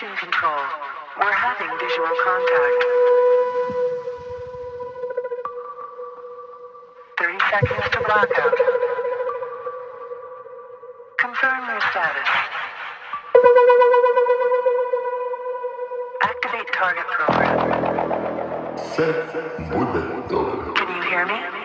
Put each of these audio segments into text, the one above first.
Mission control. We're having visual contact. 30 seconds to blackout. Confirm your status. Activate target program. Can you hear me?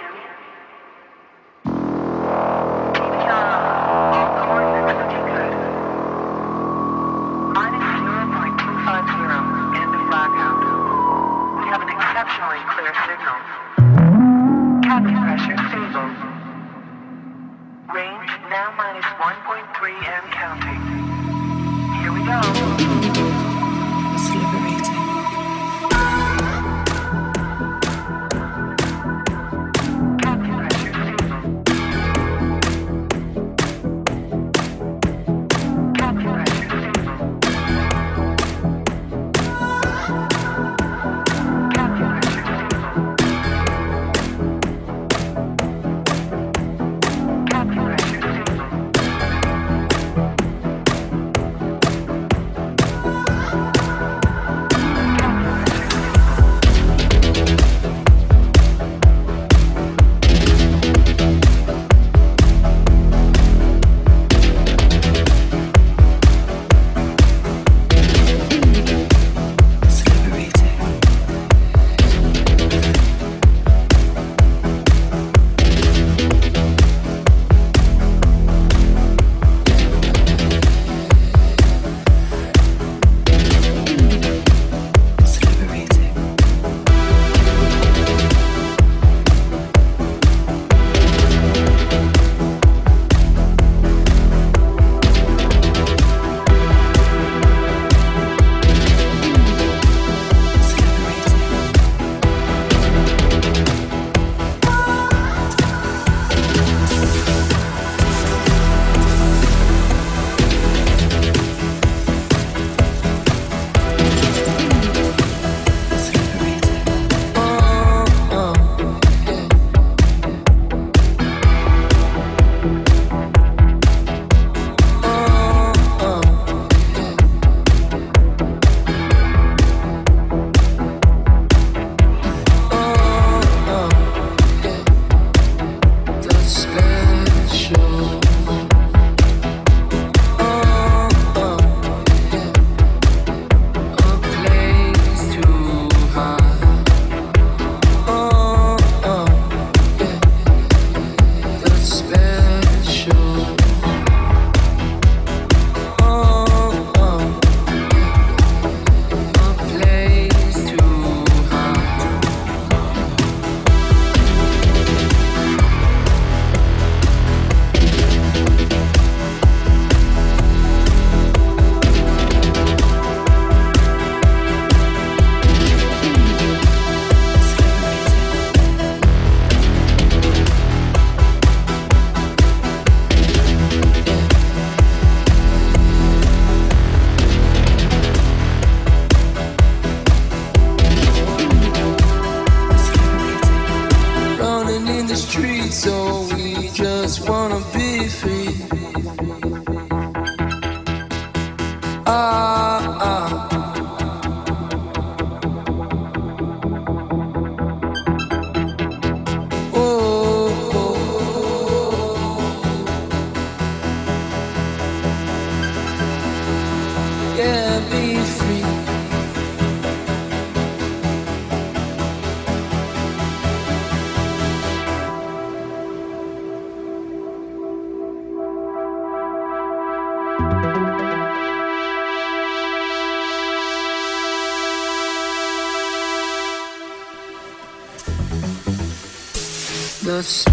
just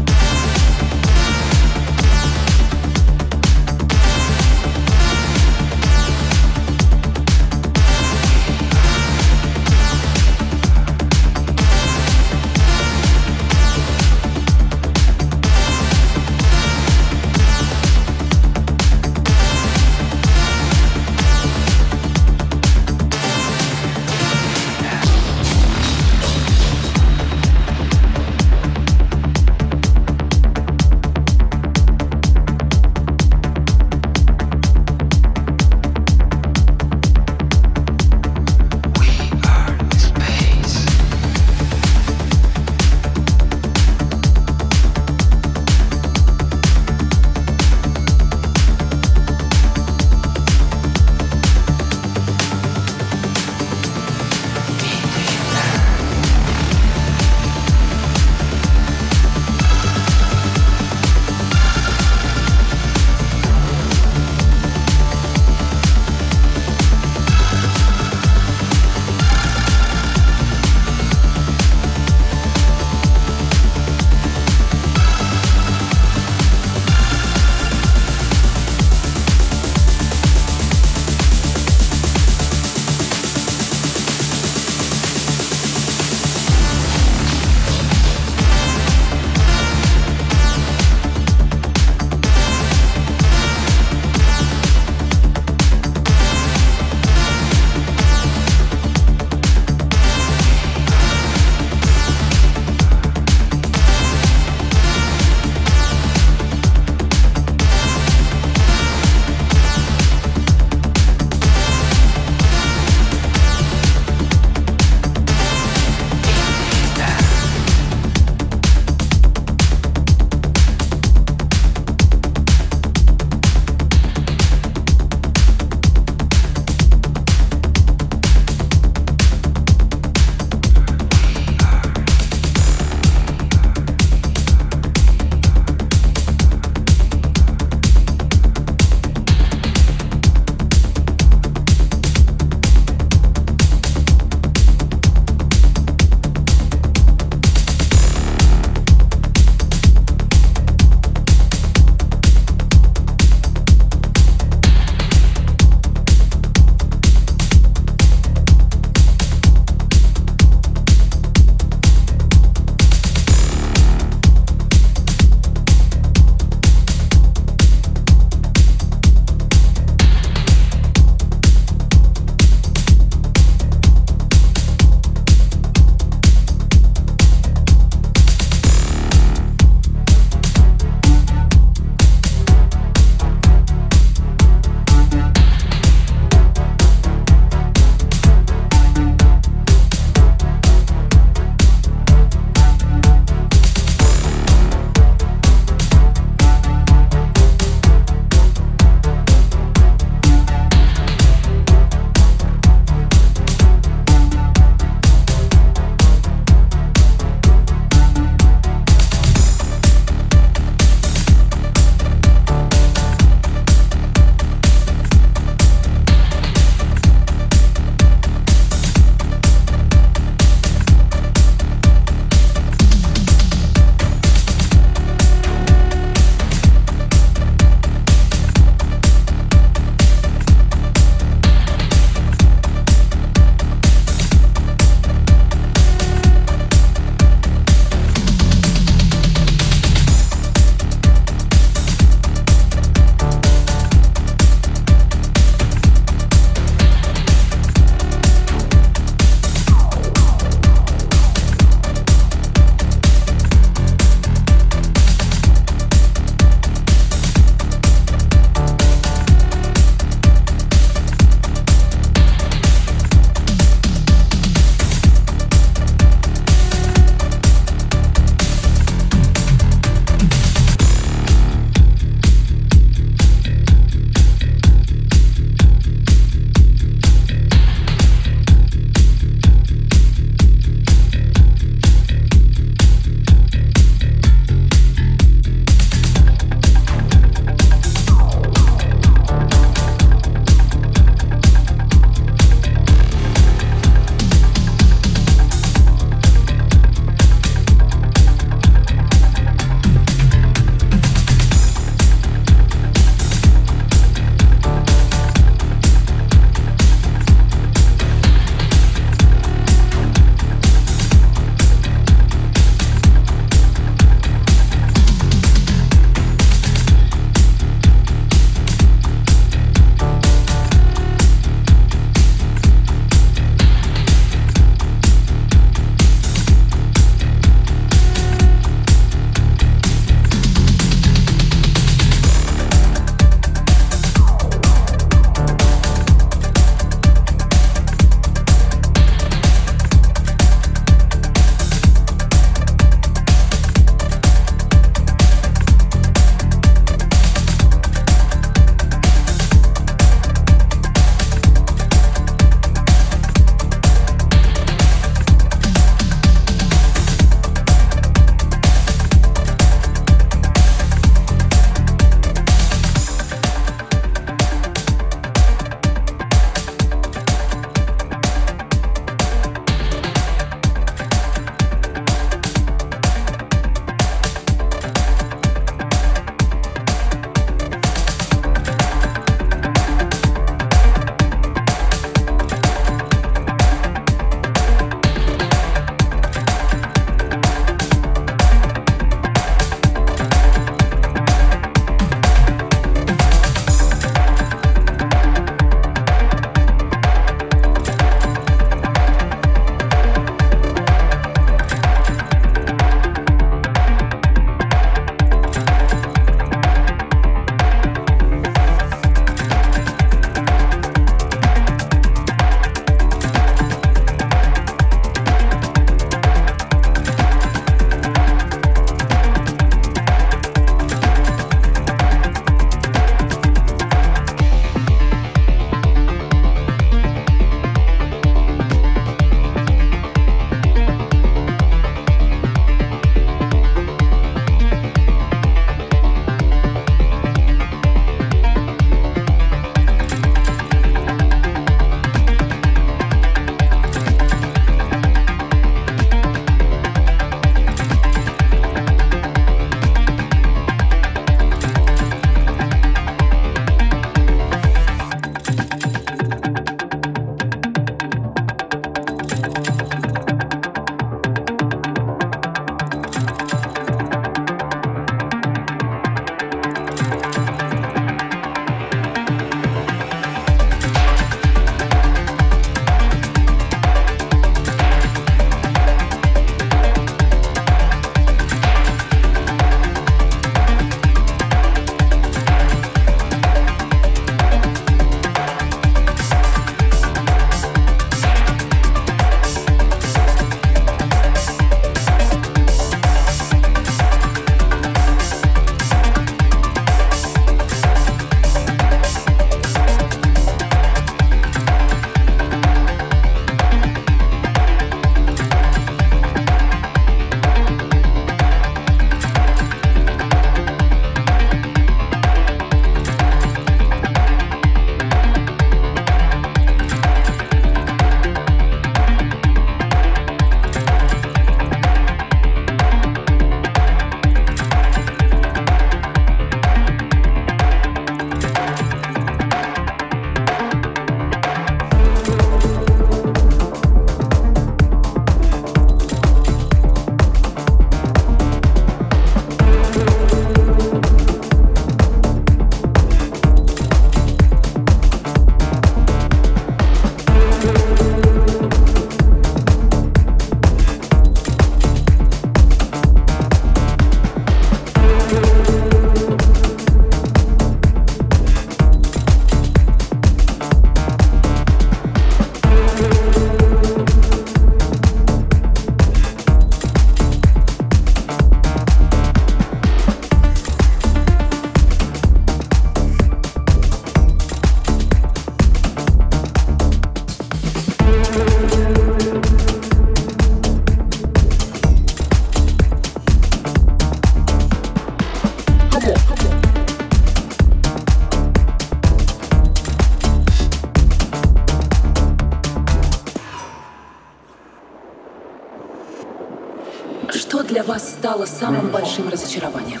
самым большим разочарованием?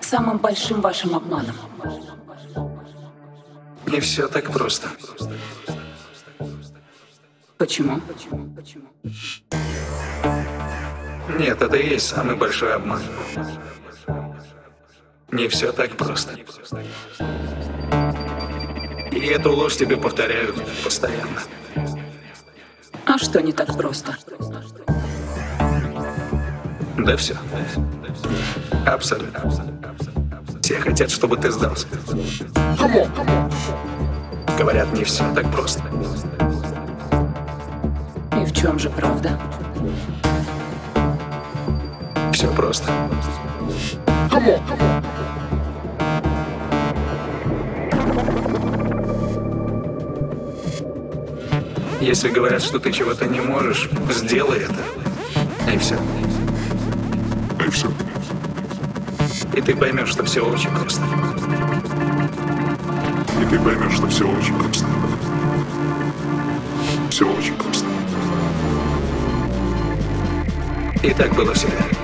Самым большим вашим обманом? Не все так просто. Почему? Нет, это и есть самый большой обман. Не все так просто. И эту ложь тебе повторяют постоянно. А что не так просто? Да все. Абсолютно. Все хотят, чтобы ты сдался. Говорят, не все так просто. И в чем же правда? Все просто. Если говорят, что ты чего-то не можешь, сделай это. И все. И все. И ты поймешь, что все очень просто. И ты поймешь, что все очень просто. Все очень просто. И так было всегда.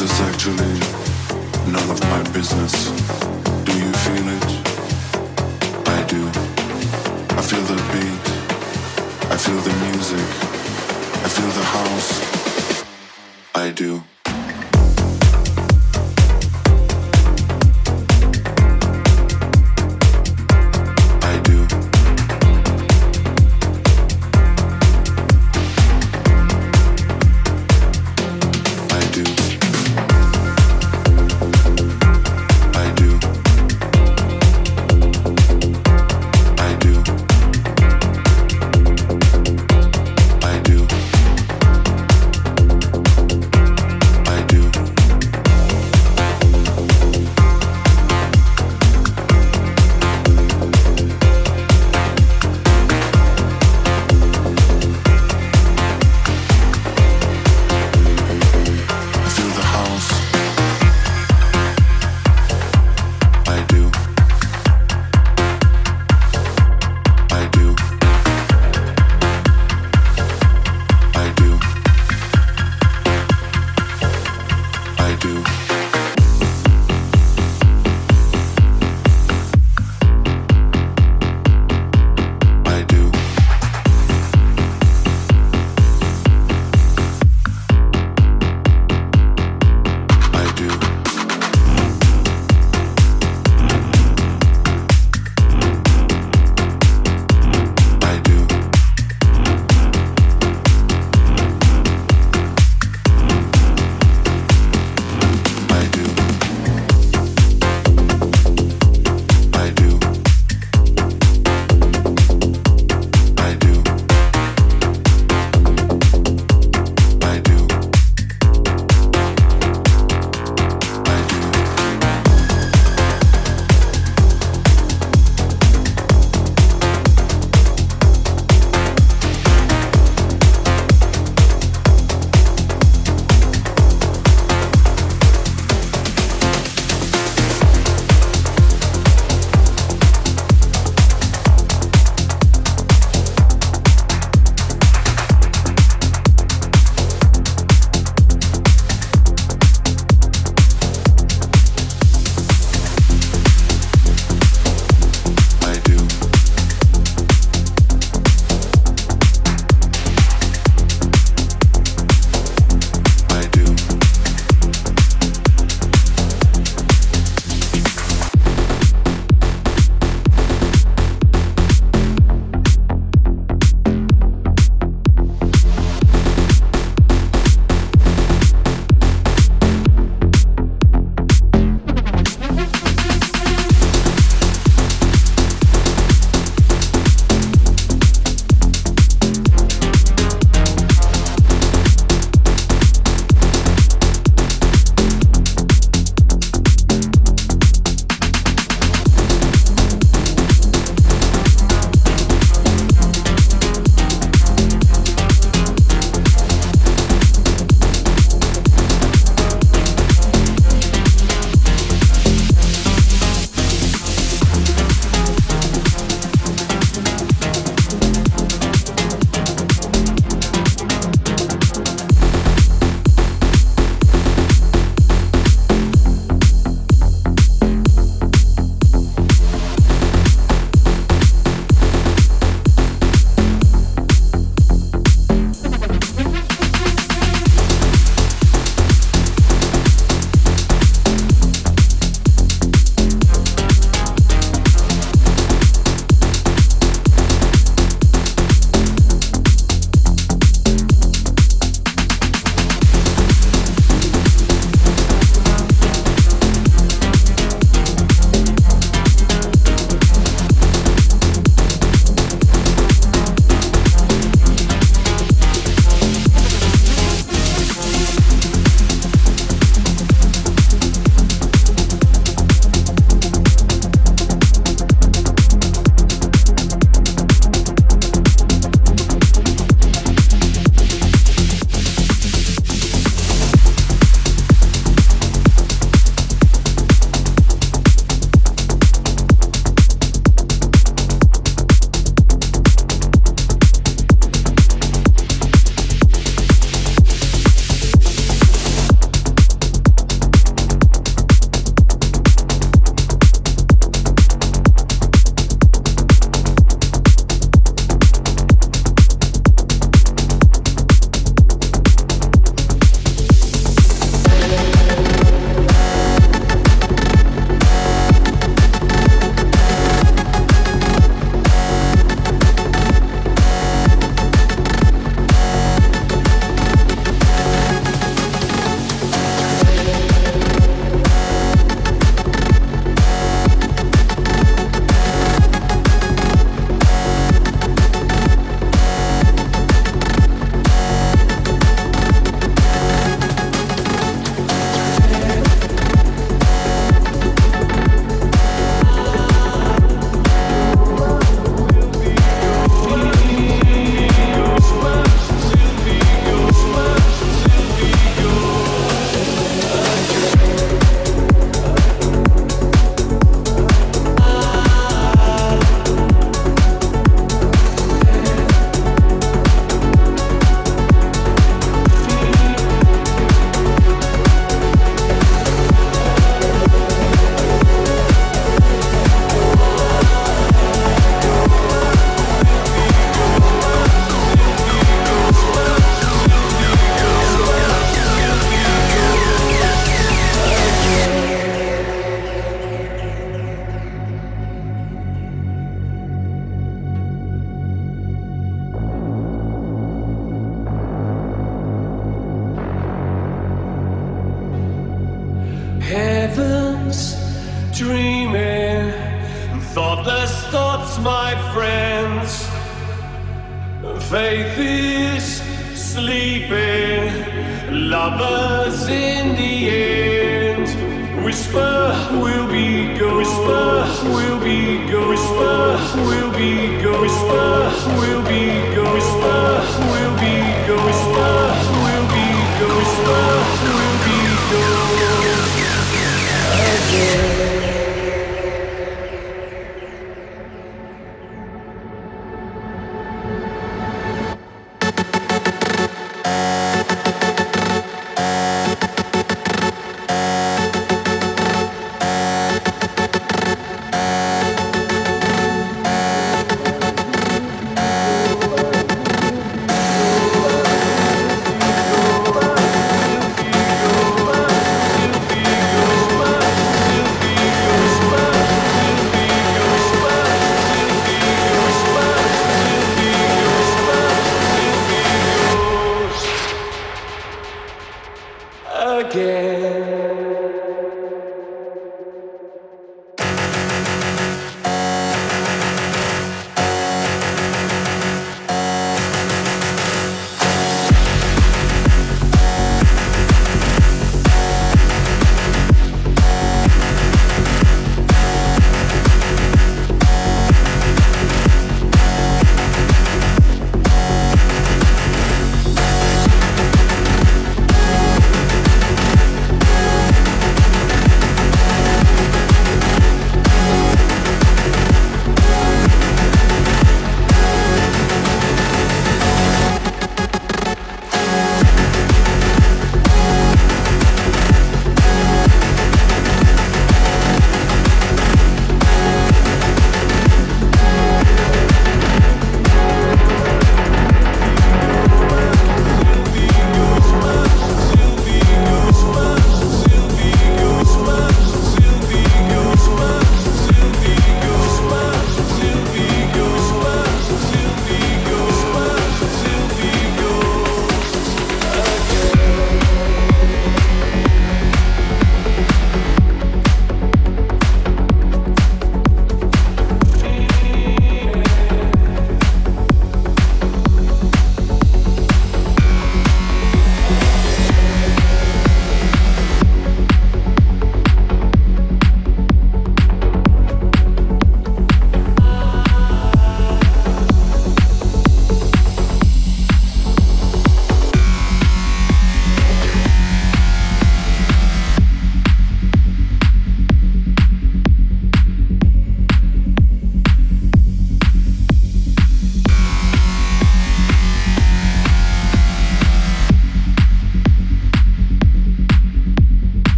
This is actually none of my business. Do you feel it? I do. I feel the beat. I feel the music. I feel the house. I do.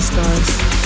stars.